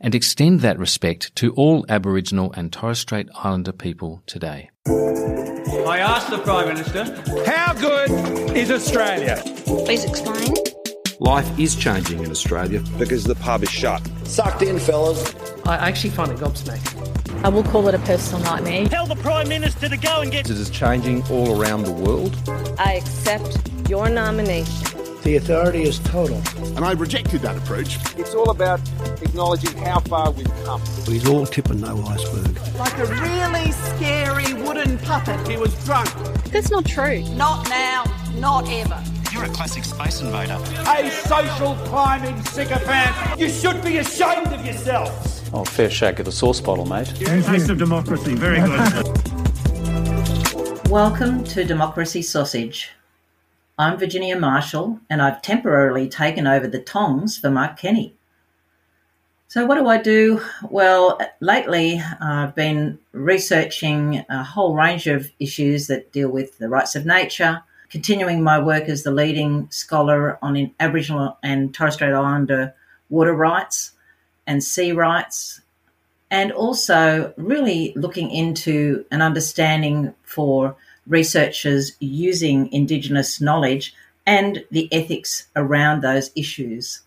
and extend that respect to all Aboriginal and Torres Strait Islander people today. I asked the Prime Minister, how good is Australia? Please explain. Life is changing in Australia. Because the pub is shut. Sucked in, fellas. I actually find it gobsmacking. I will call it a personal nightmare. Tell the Prime Minister to go and get. It is changing all around the world. I accept your nomination. The authority is total. And I rejected that approach. It's all about acknowledging how far we've come. He's all tip and no iceberg. Like a really scary wooden puppet. He was drunk. That's not true. Not now, not ever. You're a classic space invader. A social climbing sycophant. You should be ashamed of yourselves. Oh, fair shake of the sauce bottle, mate. Taste of democracy. Very good. Welcome to Democracy Sausage. I'm Virginia Marshall, and I've temporarily taken over the tongs for Mark Kenny. So, what do I do? Well, lately I've been researching a whole range of issues that deal with the rights of nature, continuing my work as the leading scholar on Aboriginal and Torres Strait Islander water rights and sea rights, and also really looking into an understanding for researchers using Indigenous knowledge and the ethics around those issues.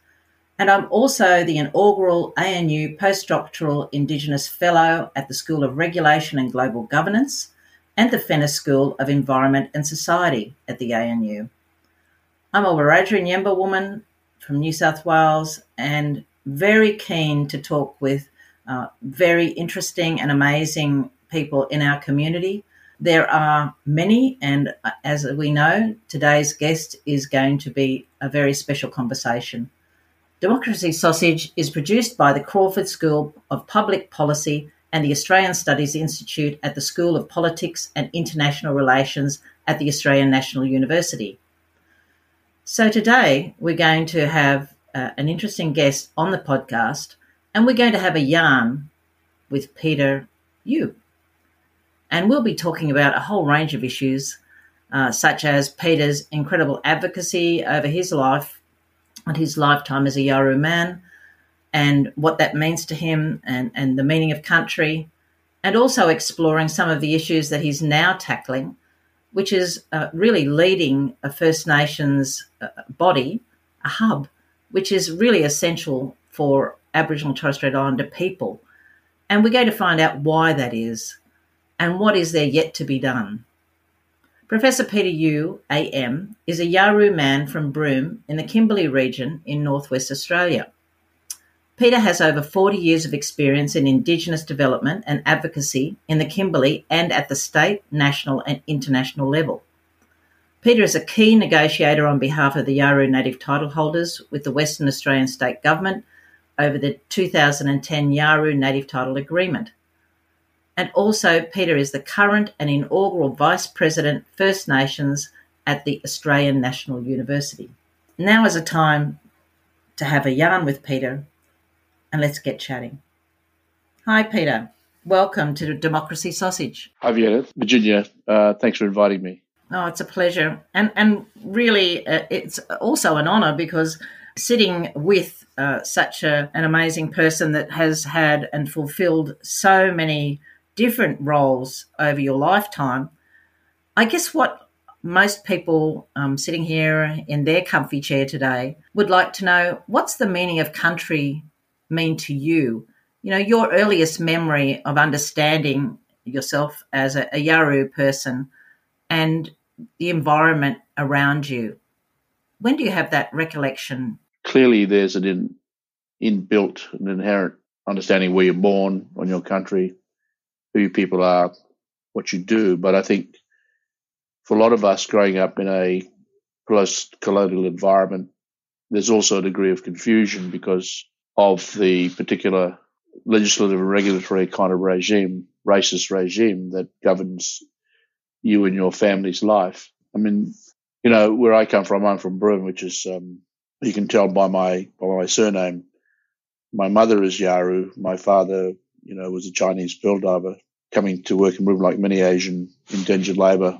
And I'm also the inaugural ANU postdoctoral Indigenous Fellow at the School of Regulation and Global Governance and the Fenner School of Environment and Society at the ANU. I'm a Wiradjuri Nyemba woman from New South Wales and very keen to talk with uh, very interesting and amazing people in our community there are many, and as we know, today's guest is going to be a very special conversation. Democracy Sausage is produced by the Crawford School of Public Policy and the Australian Studies Institute at the School of Politics and International Relations at the Australian National University. So today we're going to have uh, an interesting guest on the podcast, and we're going to have a yarn with Peter Yu. And we'll be talking about a whole range of issues, uh, such as Peter's incredible advocacy over his life and his lifetime as a Yawuru man, and what that means to him, and, and the meaning of country, and also exploring some of the issues that he's now tackling, which is uh, really leading a First Nations uh, body, a hub, which is really essential for Aboriginal and Torres Strait Islander people. And we're going to find out why that is and what is there yet to be done? Professor Peter Yu, AM, is a Yawuru man from Broome in the Kimberley region in northwest Australia. Peter has over 40 years of experience in Indigenous development and advocacy in the Kimberley and at the state, national, and international level. Peter is a key negotiator on behalf of the Yawuru native title holders with the Western Australian State Government over the 2010 Yawuru Native Title Agreement, and also, Peter is the current and inaugural Vice President First Nations at the Australian National University. Now is a time to have a yarn with Peter and let's get chatting. Hi, Peter. Welcome to Democracy Sausage. Hi, Vienna. Virginia, uh, thanks for inviting me. Oh, it's a pleasure. And, and really, uh, it's also an honour because sitting with uh, such a, an amazing person that has had and fulfilled so many different roles over your lifetime. I guess what most people um, sitting here in their comfy chair today would like to know what's the meaning of country mean to you? You know, your earliest memory of understanding yourself as a, a Yawuru person and the environment around you. When do you have that recollection? Clearly, there's an in, inbuilt and inherent understanding where you're born, on your country, who people are, what you do. But I think for a lot of us growing up in a post colonial environment, there's also a degree of confusion because of the particular legislative and regulatory kind of regime, racist regime that governs you and your family's life. I mean, you know, where I come from, I'm from Broome, which is, um, you can tell by my by my surname. My mother is Yawuru. My father, you know, was a Chinese pearl diver coming to work in Broome like many Asian indentured labour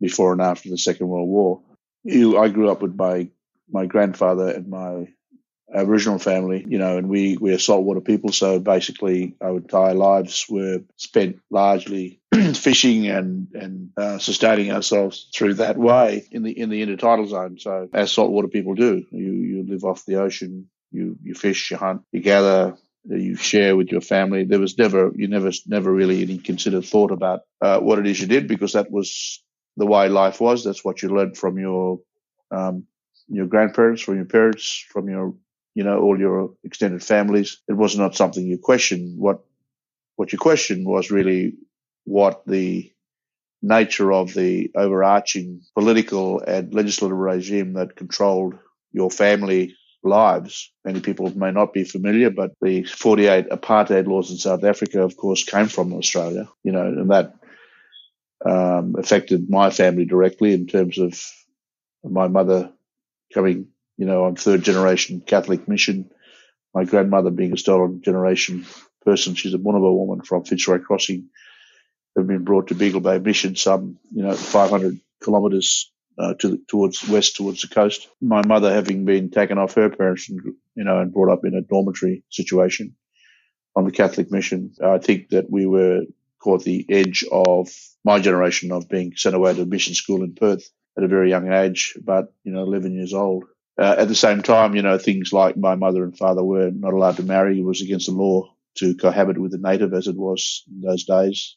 before and after the Second World War. I grew up with my my grandfather and my Aboriginal family, you know, and we we're saltwater people. So basically, our entire lives were spent largely fishing and and uh, sustaining ourselves through that way in the in the intertidal zone. So as saltwater people do, you you live off the ocean, you you fish, you hunt, you gather, you share with your family. There was never you never never really any considered thought about uh, what it is you did because that was the way life was. That's what you learned from your um, your grandparents, from your parents, from your you know, all your extended families. It was not something you questioned. What, what you questioned was really what the nature of the overarching political and legislative regime that controlled your family lives. Many people may not be familiar, but the 48 apartheid laws in South Africa, of course, came from Australia, you know, and that um, affected my family directly in terms of my mother coming you know, I'm third generation Catholic mission. My grandmother being a stolen generation person, she's a Bunuba woman from Fitzroy Crossing, have been brought to Beagle Bay Mission, some, you know, 500 kilometres uh, to the, towards west towards the coast. My mother having been taken off her parents, and, you know, and brought up in a dormitory situation on the Catholic mission. I think that we were caught the edge of my generation of being sent away to a mission school in Perth at a very young age, about you know 11 years old. Uh, at the same time, you know, things like my mother and father were not allowed to marry. It was against the law to cohabit with a native as it was in those days,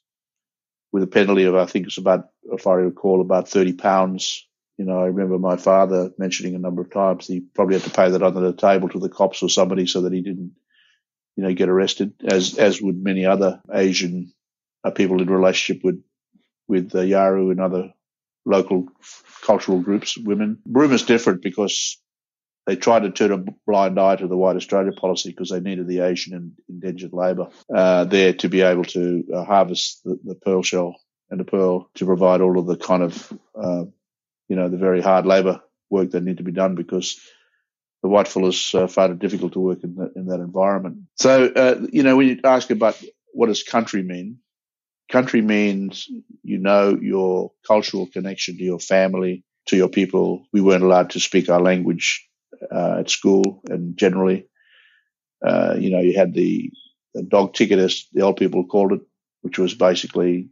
with a penalty of, I think it's about, if I recall, about 30 pounds. You know, I remember my father mentioning a number of times he probably had to pay that under the table to the cops or somebody so that he didn't, you know, get arrested, as as would many other Asian uh, people in relationship with with uh, Yawuru and other local cultural groups, women. Broome is different because they tried to turn a blind eye to the White Australia policy because they needed the Asian and indentured labour uh, there to be able to uh, harvest the, the, pearl shell and the pearl to provide all of the kind of, uh, you know, the very hard labour work that need to be done because the white fellas uh, found it difficult to work in that, in that environment. So, uh, you know, when you ask about what does country mean, country means you know your cultural connection to your family, to your people. We weren't allowed to speak our language uh, at school and generally. Uh, you know, you had the, the, dog ticket, as the old people called it, which was basically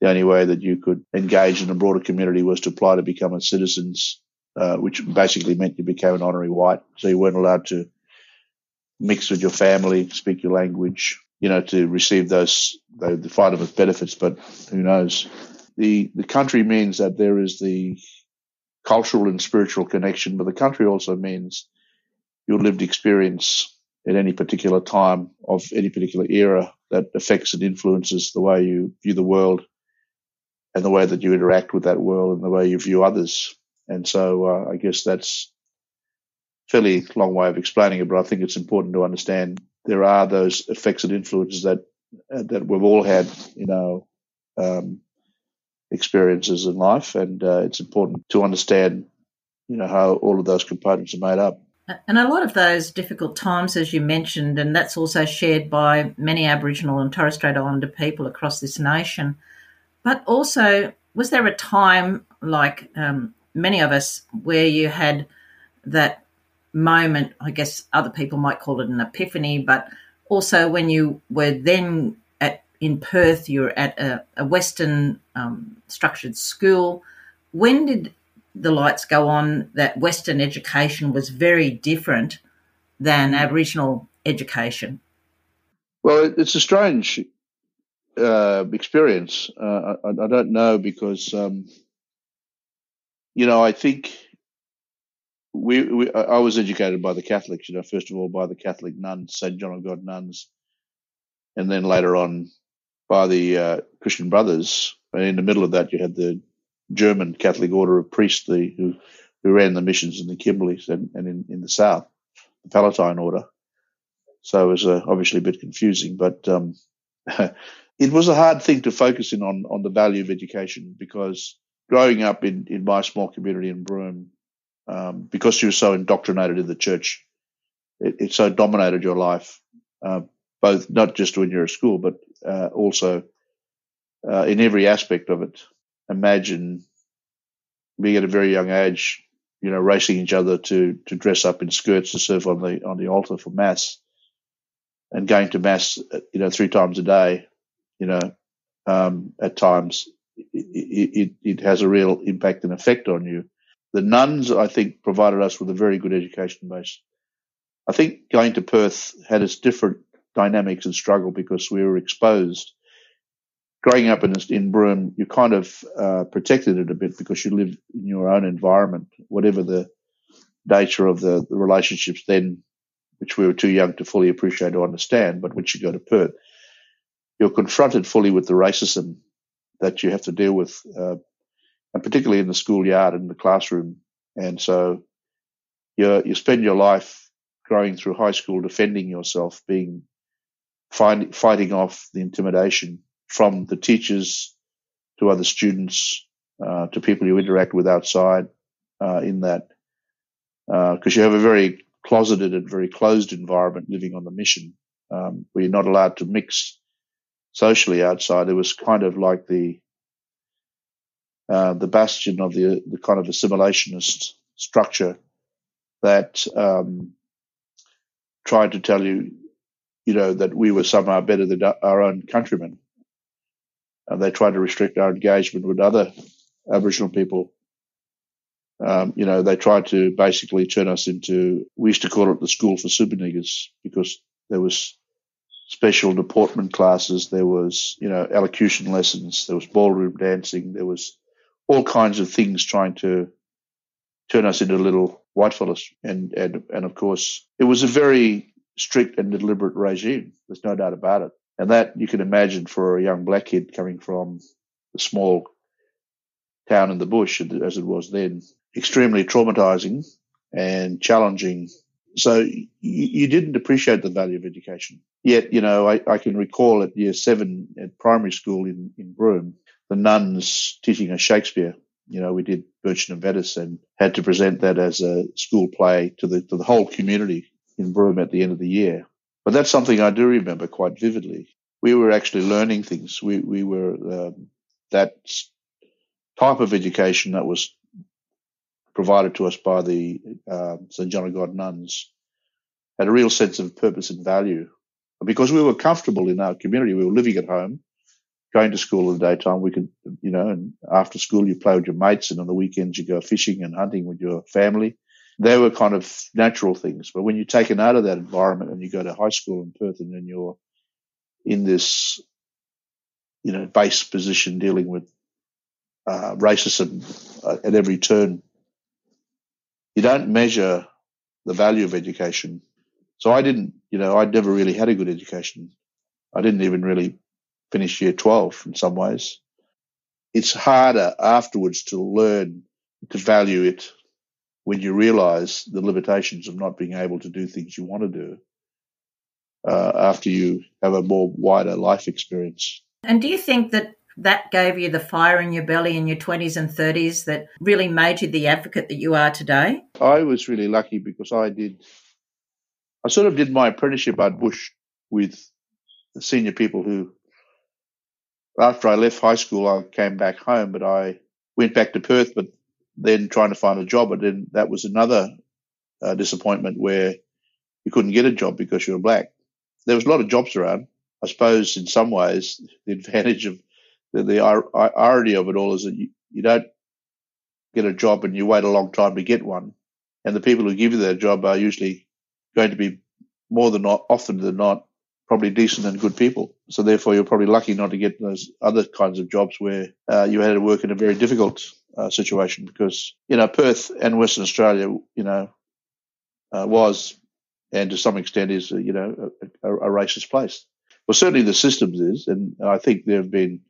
the only way that you could engage in a broader community was to apply to become a citizen, uh, which basically meant you became an honorary white. So you weren't allowed to mix with your family, speak your language, you know, to receive those, the, define them as benefits, but who knows. The, the country means that there is the cultural and spiritual connection, but the country also means your lived experience at any particular time of any particular era that affects and influences the way you view the world and the way that you interact with that world and the way you view others. And so uh, I guess that's a fairly long way of explaining it, but I think it's important to understand there are those effects and influences that uh, that we've all had, you know, um, experiences in life, and uh, it's important to understand, you know, how all of those components are made up. And a lot of those difficult times, as you mentioned, and that's also shared by many Aboriginal and Torres Strait Islander people across this nation. But also, was there a time, like um, many of us, where you had that moment? I guess other people might call it an epiphany, but also when you were then in Perth, you're at a, a Western um, structured school. When did the lights go on that Western education was very different than Aboriginal education? Well, it's a strange uh, experience. Uh, I, I, don't know because, um, you know, I think we, we, I was educated by the Catholics. You know, first of all by the Catholic nuns, Saint John of God nuns, and then later on by the uh, Christian Brothers. And in the middle of that, you had the German Catholic Order of Priests, the, who who ran the missions in the Kimberleys and, and in, in the South, the Pallottine Order. So it was uh, obviously a bit confusing, but um, it was a hard thing to focus in on on the value of education because growing up in, in my small community in Broome, um, because you were so indoctrinated in the church, it, it so dominated your life, uh, both not just when you're at school, but uh, also uh, in every aspect of it. Imagine being at a very young age, you know, racing each other to to dress up in skirts to serve on the on the altar for mass, and going to mass, you know, three times a day, you know, um, at times, it, it, it has a real impact and effect on you. The nuns, I think, provided us with a very good education base. I think going to Perth had its different dynamics and struggle because we were exposed. Growing up in, in Broome, you kind of uh, protected it a bit because you live in your own environment, whatever the nature of the, the relationships then, which we were too young to fully appreciate or understand. But once you go to Perth, you're confronted fully with the racism that you have to deal with, uh, and particularly in the schoolyard and the classroom. And so you you spend your life growing through high school defending yourself, being find, fighting off the intimidation from the teachers to other students uh, to people you interact with outside uh, in that because uh, you have a very closeted and very closed environment living on the mission um, where you're not allowed to mix socially outside. It was kind of like the uh, the bastion of the the kind of assimilationist structure that um, tried to tell you you know, that we were somehow better than our own countrymen. And they tried to restrict our engagement with other Aboriginal people. Um, you know, they tried to basically turn us into, we used to call it the school for super niggers because there was special deportment classes, there was, you know, elocution lessons, there was ballroom dancing, there was all kinds of things trying to turn us into little whitefellas. And, and, and of course, it was a very strict and deliberate regime. There's no doubt about it. And that you can imagine for a young black kid coming from a small town in the bush, as it was then, extremely traumatizing and challenging. So you, didn't appreciate the value of education. Yet, you know, I, I, can recall at year seven at primary school in, in Broome, the nuns teaching us Shakespeare. You know, we did Merchant of Venice and had to present that as a school play to the to the whole community in Broome at the end of the year. But that's something I do remember quite vividly. We were actually learning things. We we were um, that type of education that was provided to us by the uh, St John of God nuns had a real sense of purpose and value. Because we were comfortable in our community, we were living at home, going to school in the daytime. We could, you know, and after school you play with your mates, and on the weekends you go fishing and hunting with your family they were kind of natural things. But when you're taken out of that environment and you go to high school in Perth and then you're in this, you know, base position dealing with uh, racism uh, at every turn, you don't measure the value of education. So I didn't, you know, I'd never really had a good education. I didn't even really finish year 12 in some ways. It's harder afterwards to learn to value it when you realize the limitations of not being able to do things you want to do uh, after you have a more wider life experience. And do you think that that gave you the fire in your belly in your 20s and 30s that really made you the advocate that you are today? I was really lucky because I did, I sort of did my apprenticeship at Bush with senior people who, after I left high school, I came back home, but I went back to Perth, but then trying to find a job. And then that was another uh, disappointment where you couldn't get a job because you were black. There was a lot of jobs around. I suppose in some ways the advantage of the, the irony of it all is that you, you don't get a job and you wait a long time to get one. And the people who give you that job are usually going to be more than not, often than not, probably decent and good people. So therefore, you're probably lucky not to get those other kinds of jobs where uh, you had to work in a very difficult uh, situation because you know Perth and Western Australia, you know, uh, was and to some extent is you know a, a, a, racist place. Well, certainly the systems is, and I think there have been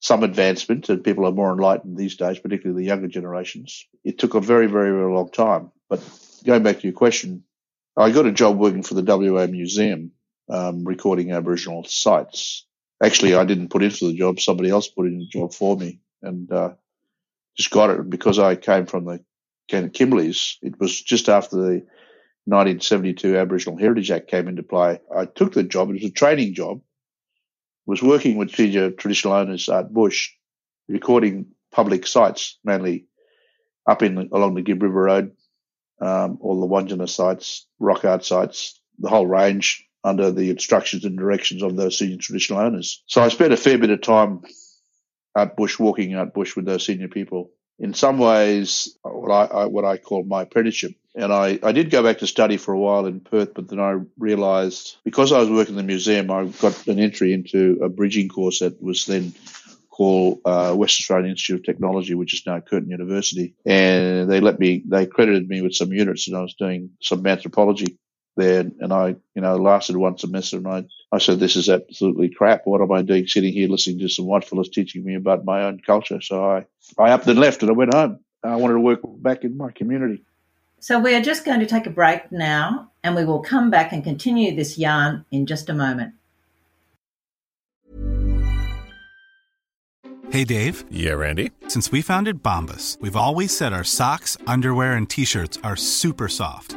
some advancement and people are more enlightened these days, particularly the younger generations. It took a very, very, very long time. But going back to your question, I got a job working for the WA Museum, um, recording Aboriginal sites. Actually, I didn't put in for the job; somebody else put in the job for me, and uh, just got it because I came from the Kimberleys. It was just after the 1972 Aboriginal Heritage Act came into play. I took the job. It was a training job. was working with Fiji traditional owners at Bush, recording public sites, mainly up in along the Gibb River Road, um, all the Wandjina sites, rock art sites, the whole range under the instructions and directions of those senior traditional owners. So I spent a fair bit of time at Bush, walking out Bush with those senior people. In some ways, what I, I what I call my apprenticeship. And I, I did go back to study for a while in Perth, but then I realised because I was working in the museum, I got an entry into a bridging course that was then called uh, West Australian Institute of Technology, which is now Curtin University. And they let me, they credited me with some units, and I was doing some anthropology there. And I, you know, lasted one semester, and I, I said, "This is absolutely crap. What am I doing sitting here listening to some white fellas teaching me about my own culture?" So I, I upped and left, and I went home. I wanted to work back in my community. So we are just going to take a break now, and we will come back and continue this yarn in just a moment. Hey, Dave. Yeah, Randy. Since we founded Bombas, we've always said our socks, underwear, and T-shirts are super soft.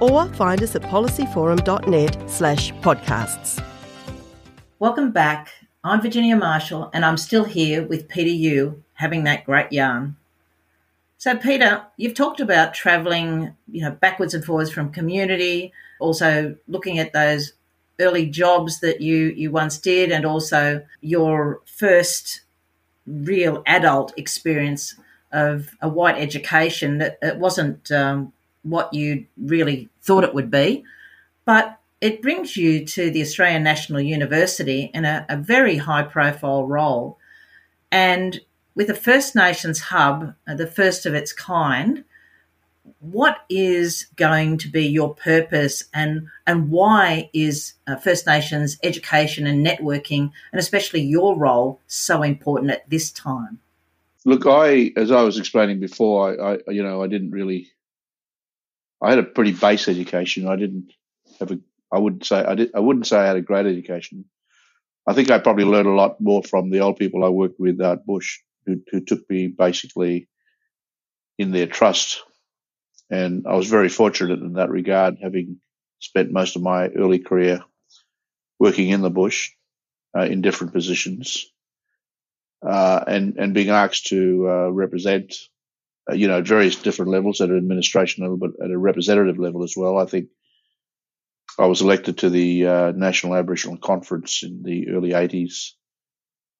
or find us at policyforum.net slash podcasts. Welcome back. I'm Virginia Marshall and I'm still here with Peter Yu having that great yarn. So Peter, you've talked about travelling, you know, backwards and forwards from community, also looking at those early jobs that you you once did and also your first real adult experience of a white education that it wasn't um, what you really thought it would be. But it brings you to the Australian National University in a, a very high profile role. And with a First Nations hub, uh, the first of its kind, what is going to be your purpose and, and why is uh, First Nations education and networking, and especially your role, so important at this time? Look, I, as I was explaining before, I, I you know, I didn't really I had a pretty base education. I didn't have a. I wouldn't say I did. I wouldn't say I had a great education. I think I probably learned a lot more from the old people I worked with at Bush, who, who took me basically in their trust, and I was very fortunate in that regard, having spent most of my early career working in the bush uh, in different positions, uh, and and being asked to uh, represent uh, you know, various different levels at an administration level, but at a representative level as well. I think I was elected to the uh, National Aboriginal Conference in the early 80s.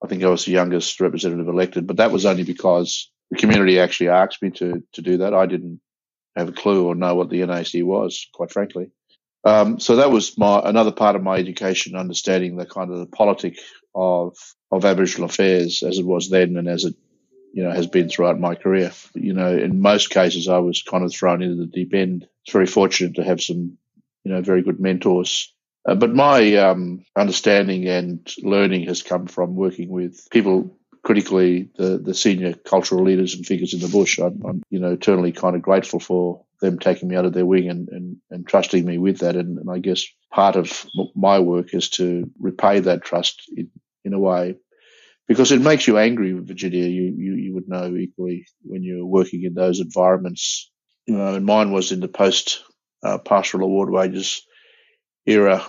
I think I was the youngest representative elected, but that was only because the community actually asked me to to do that. I didn't have a clue or know what the NAC was, quite frankly. Um, so that was my another part of my education, understanding the kind of the politic of of Aboriginal affairs as it was then and as it you know, has been throughout my career. You know, in most cases, I was kind of thrown into the deep end. It's very fortunate to have some, you know, very good mentors Uh, but my um, understanding and learning has come from working with people critically the, the senior cultural leaders and figures in the bush. I'm, I'm, you know eternally kind of grateful for them taking me under their wing and, and, and trusting me with that. And, and I guess part of my work is to repay that trust in, in a way because it makes you angry, with Virginia. You, you, you would know equally when you're working in those environments. You know, and mine was in the post uh, pastoral award wages era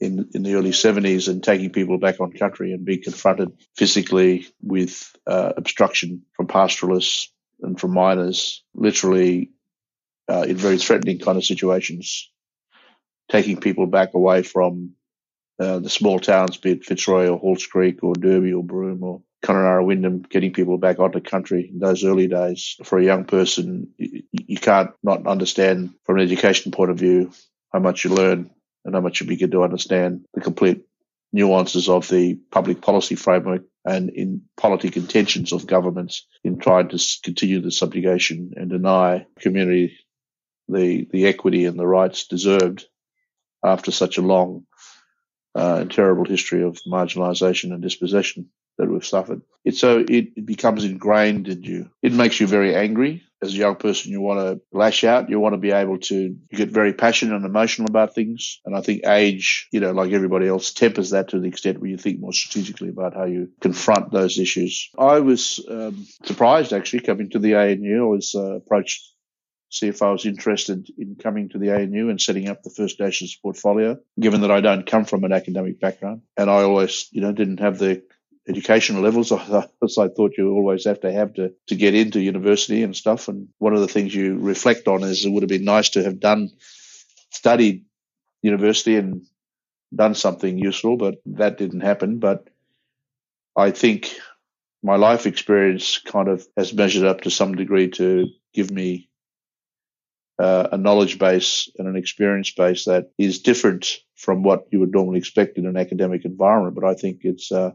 in in the early 70s and taking people back on country and being confronted physically with uh, obstruction from pastoralists and from miners, literally uh, in very threatening kind of situations, taking people back away from uh, the small towns, be it Fitzroy or Halls Creek or Derby or Broome or Kununurra Wyndham, getting people back onto country in those early days. For a young person, you, you can't not understand from an education point of view how much you learn and how much you begin to understand the complete nuances of the public policy framework and in politic intentions of governments in trying to continue the subjugation and deny community the the equity and the rights deserved after such a long uh, terrible history of marginalisation and dispossession that we've suffered. It so it, it becomes ingrained in you. It makes you very angry as a young person. You want to lash out. You want to be able to get very passionate and emotional about things. And I think age, you know, like everybody else, tempers that to the extent where you think more strategically about how you confront those issues. I was um, surprised actually coming to the ANU. I was uh, approached see if I was interested in coming to the ANU and setting up the First Nations portfolio, given that I don't come from an academic background. And I always, you know, didn't have the educational levels as I thought you always have to have to, to get into university and stuff. And one of the things you reflect on is it would have been nice to have done, studied university and done something useful, but that didn't happen. But I think my life experience kind of has measured up to some degree to give me uh, a knowledge base and an experience base that is different from what you would normally expect in an academic environment. But I think it's uh,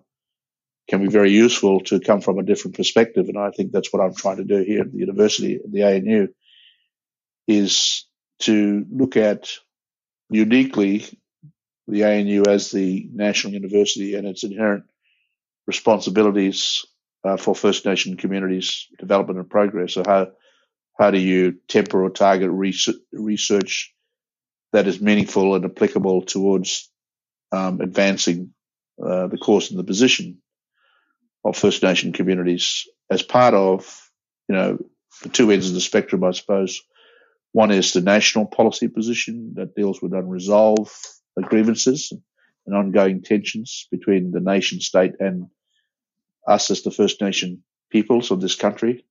can be very useful to come from a different perspective, and I think that's what I'm trying to do here at the university, at the ANU, is to look at uniquely the ANU as the national university and its inherent responsibilities uh, for First Nation communities' development and progress. So how how do you temper or target research that is meaningful and applicable towards um, advancing uh, the course and the position of First Nation communities as part of, you know, the two ends of the spectrum, I suppose. One is the national policy position that deals with unresolved grievances and ongoing tensions between the nation state and us as the First Nation peoples of this country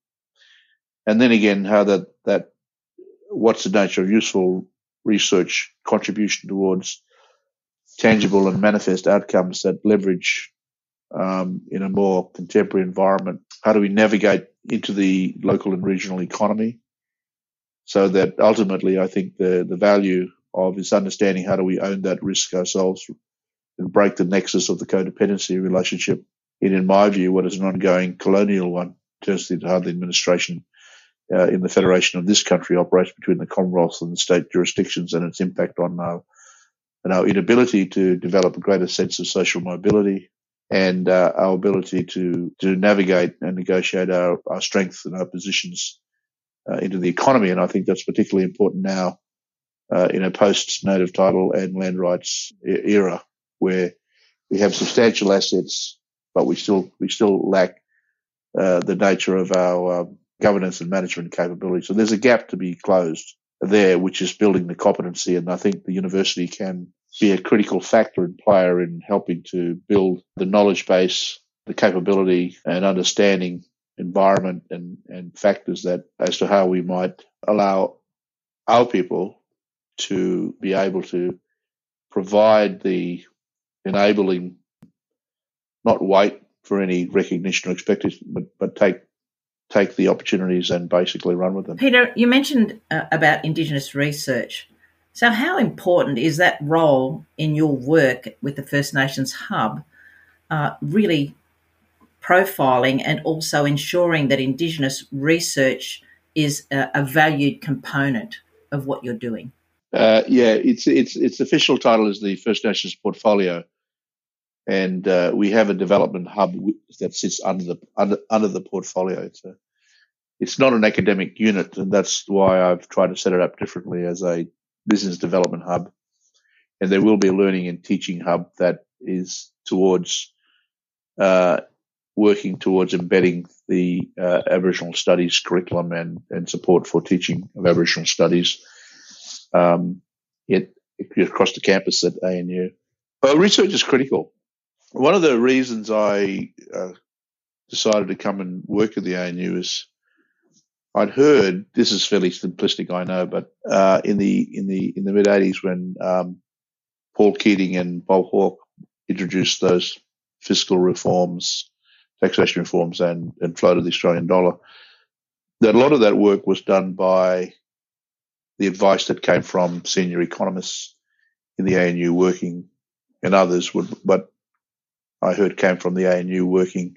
and then again, how that that what's the nature of useful research contribution towards tangible and manifest outcomes that leverage um, in a more contemporary environment? How do we navigate into the local and regional economy so that ultimately, I think the the value of is understanding how do we own that risk ourselves and break the nexus of the codependency relationship in, in my view, what is an ongoing colonial one terms of how the administration uh, in the federation of this country operates between the Commonwealth and the state jurisdictions and its impact on our, and our inability to develop a greater sense of social mobility and uh, our ability to, to navigate and negotiate our, our strengths and our positions uh, into the economy. And I think that's particularly important now uh, in a post native title and land rights era where we have substantial assets, but we still, we still lack uh, the nature of our um, governance and management capability. So there's a gap to be closed there, which is building the competency. And I think the university can be a critical factor and player in helping to build the knowledge base, the capability and understanding environment and, and factors that as to how we might allow our people to be able to provide the enabling, not wait for any recognition or expectation, but, but take take the opportunities and basically run with them. Peter, you mentioned uh, about Indigenous research. So, how important is that role in your work with the First Nations Hub, uh, really profiling and also ensuring that Indigenous research is a, a valued component of what you're doing? Uh, yeah, its its its official title is the First Nations Portfolio, and uh, we have a development hub that sits under the under under the portfolio. It's a, it's not an academic unit, and that's why I've tried to set it up differently as a business development hub. And there will be a learning and teaching hub that is towards uh, working towards embedding the uh, Aboriginal studies curriculum and, and support for teaching of Aboriginal studies um, it, across the campus at ANU. But research is critical. One of the reasons I uh, decided to come and work at the ANU is I'd heard this is fairly simplistic, I know, but uh, in the in the in the mid '80s when um, Paul Keating and Bob Hawke introduced those fiscal reforms, taxation reforms, and and floated the Australian dollar, that a lot of that work was done by the advice that came from senior economists in the ANU working, and others would, but I heard came from the ANU working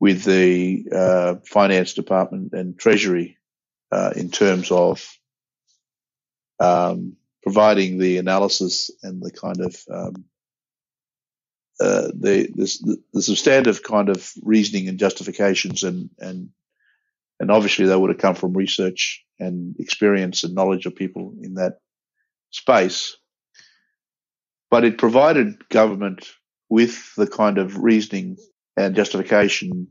with the uh, finance department and treasury uh, in terms of um, providing the analysis and the kind of um, uh, the, the, the substantive kind of reasoning and justifications and and and obviously they would have come from research and experience and knowledge of people in that space. But it provided government with the kind of reasoning and justification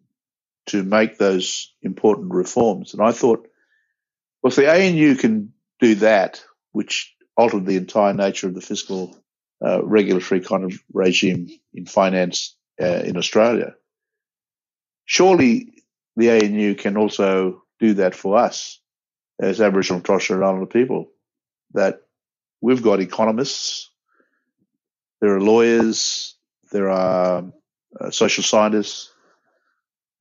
to make those important reforms. And I thought, well, if the ANU can do that, which altered the entire nature of the fiscal uh, regulatory kind of regime in finance uh, in Australia, surely the ANU can also do that for us as Aboriginal and Torres Strait Islander people. That we've got economists, there are lawyers, there are uh, social scientists,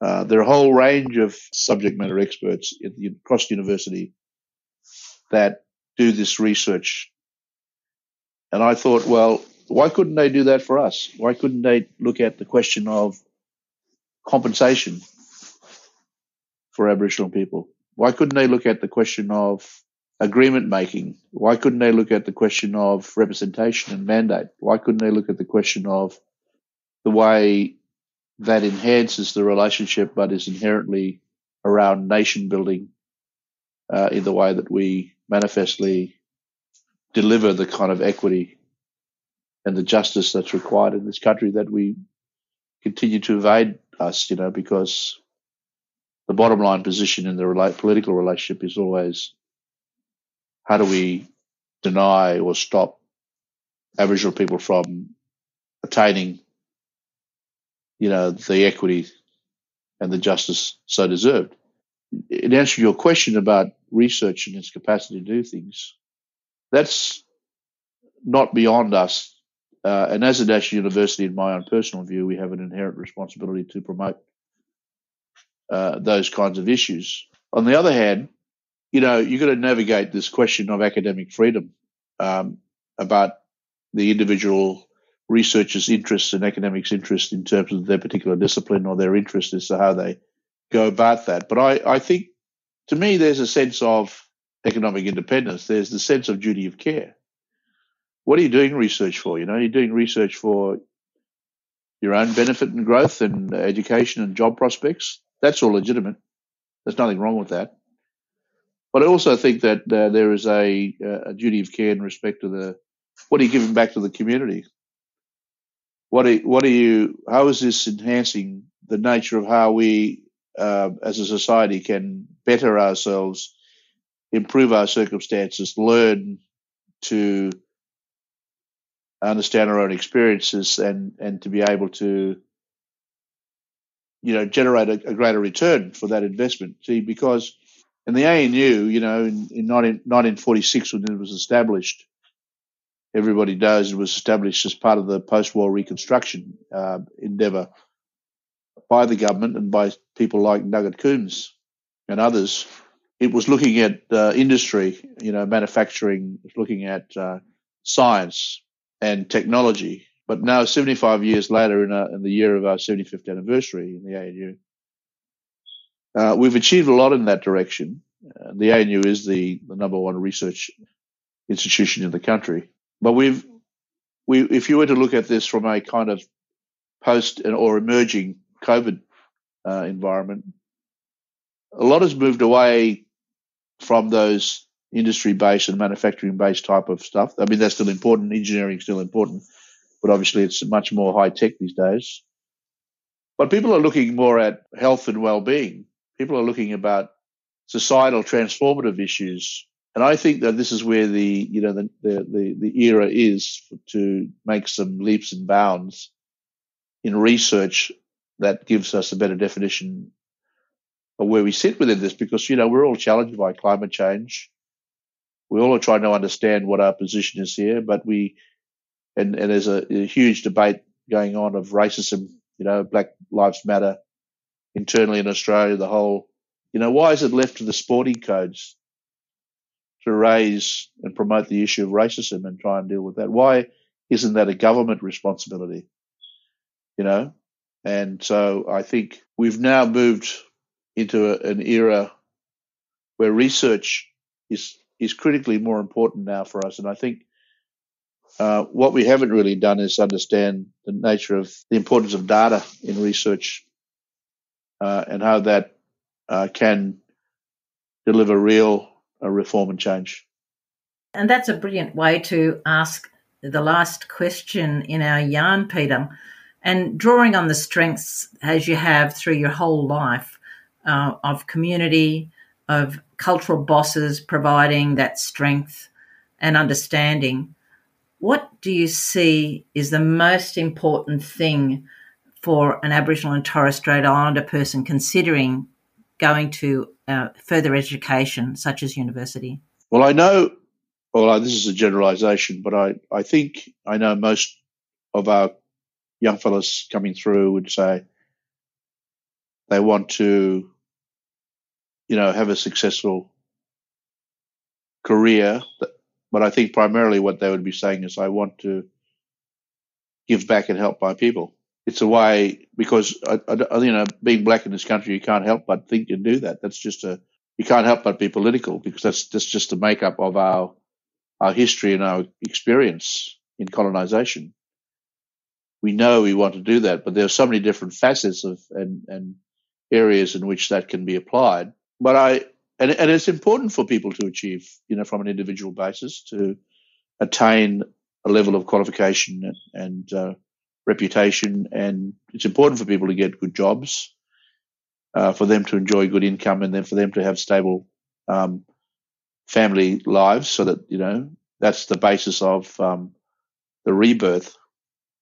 uh, there are a whole range of subject matter experts across the university that do this research. And I thought, well, why couldn't they do that for us? Why couldn't they look at the question of compensation for Aboriginal people? Why couldn't they look at the question of agreement making? Why couldn't they look at the question of representation and mandate? Why couldn't they look at the question of the way that enhances the relationship but is inherently around nation building uh, in the way that we manifestly deliver the kind of equity and the justice that's required in this country that we continue to evade us, you know, because the bottom line position in the political relationship is always how do we deny or stop Aboriginal people from attaining, you know, the equity and the justice so deserved. In answer to your question about research and its capacity to do things, that's not beyond us. Uh, and as a national university, in my own personal view, we have an inherent responsibility to promote uh, those kinds of issues. On the other hand, you know, you've got to navigate this question of academic freedom um, about the individual researcher's interests and academics' interests in terms of their particular discipline or their interest as to how they go about that. But I, I think, to me, there's a sense of economic independence. There's the sense of duty of care. What are you doing research for? You know, you're doing research for your own benefit and growth and education and job prospects. That's all legitimate. There's nothing wrong with that. But I also think that uh, there is a, a, duty of care in respect to the what are you giving back to the community? What are, what are you? How is this enhancing the nature of how we, uh, as a society, can better ourselves, improve our circumstances, learn to understand our own experiences, and and to be able to you know, generate a, a, greater return for that investment. See, because in the ANU, you know, in, in 19, 1946 when it was established, everybody knows it was established as part of the post-war reconstruction uh, endeavour by the government and by people like Nugget Coombs and others. It was looking at uh, industry, you know, manufacturing, looking at uh, science and technology but now, 75 years later, in, a, in the year of our 75th anniversary in the ANU, uh, we've achieved a lot in that direction. Uh, the ANU is the, the number one research institution in the country. But we've, we, if you were to look at this from a kind of post or emerging COVID uh, environment, a lot has moved away from those industry based and manufacturing based type of stuff. I mean, that's still important. Engineering is still important, but obviously it's much more high tech these days. But people are looking more at health and well being. People are looking about societal transformative issues. And I think that this is where the, you know, the, the, the, era is to make some leaps and bounds in research that gives us a better definition of where we sit within this because, you know, we're all challenged by climate change. We all are trying to understand what our position is here, but we, and, and there's a, a huge debate going on of racism you know, Black Lives Matter internally in Australia, the whole, you know, why is it left to the sporting codes to raise and promote the issue of racism and try and deal with that? Why isn't that a government responsibility? You know, and so I think we've now moved into a, an era where research is is critically more important now for us, and I think uh, what we haven't really done is understand the nature of the importance of data in research uh, and how that uh, can deliver real uh, reform and change. And that's a brilliant way to ask the last question in our yarn, Peter. And drawing on the strengths as you have through your whole life uh, of community, of cultural bosses providing that strength and understanding what do you see is the most important thing for an Aboriginal and Torres Strait Islander person considering going to uh, further education, such as university? Well, I know, well, this is a generalisation, but I, I think I know most of our young fellows coming through would say they want to, you know, have a successful career but I think primarily what they would be saying is, I want to give back and help my people. It's a way because I, I, you know, being black in this country, you can't help but think and do that. That's just a you can't help but be political because that's that's just the makeup of our our history and our experience in colonization. We know we want to do that, but there are so many different facets of and and areas in which that can be applied. But I and, and it's important for people to achieve, you know, from an individual basis to attain a level of qualification and, and uh, reputation. And it's important for people to get good jobs, uh, for them to enjoy good income, and then for them to have stable um, family lives. So that you know that's the basis of um, the rebirth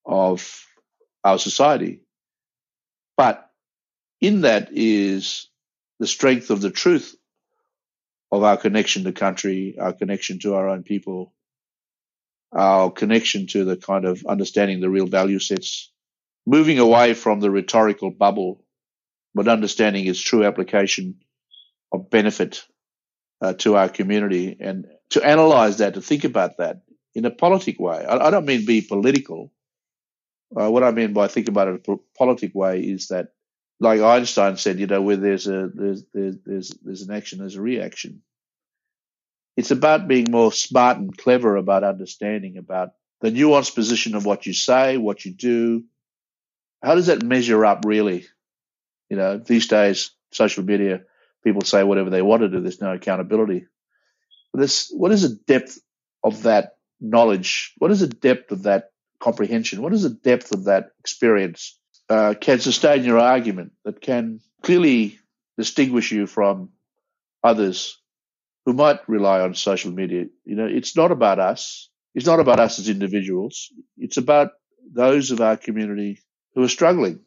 of our society. But in that is the strength of the truth of our connection to country, our connection to our own people, our connection to the kind of understanding the real value sets, moving away from the rhetorical bubble, but understanding its true application of benefit uh, to our community and to analyze that, to think about that in a politic way. I, I don't mean be political. Uh, what I mean by think about it in a politic way is that like Einstein said, you know, where there's a there's there's there's, there's an action, there's a reaction. It's about being more smart and clever about understanding about the nuanced position of what you say, what you do. How does that measure up really? You know, these days, social media, people say whatever they want to do. There's no accountability. This, what is the depth of that knowledge? What is the depth of that comprehension? What is the depth of that experience? uh, can sustain your argument, that can clearly distinguish you from others who might rely on social media. You know, it's not about us. It's not about us as individuals. It's about those of our community who are struggling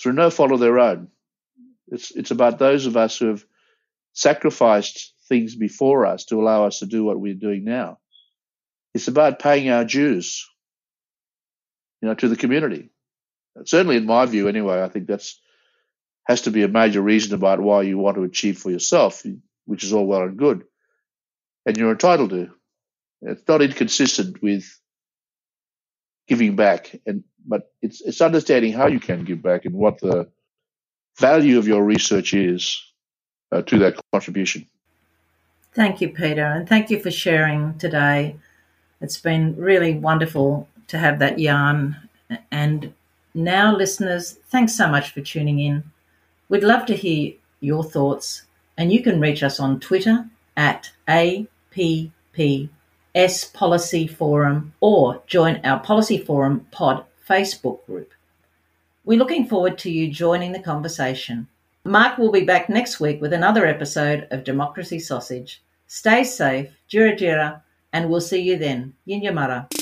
through no fault of their own. It's, it's about those of us who have sacrificed things before us to allow us to do what we're doing now. It's about paying our dues, you know, to the community certainly in my view anyway, I think that's has to be a major reason about why you want to achieve for yourself, which is all well and good. And you're entitled to. It's not inconsistent with giving back and but it's it's understanding how you can give back and what the value of your research is uh, to that contribution. Thank you, Peter, and thank you for sharing today. It's been really wonderful to have that yarn. And now, listeners, thanks so much for tuning in. We'd love to hear your thoughts, and you can reach us on Twitter at APPS Policy Forum or join our Policy Forum Pod Facebook group. We're looking forward to you joining the conversation. Mark will be back next week with another episode of Democracy Sausage. Stay safe, jira jira, and we'll see you then. Yindyamarra.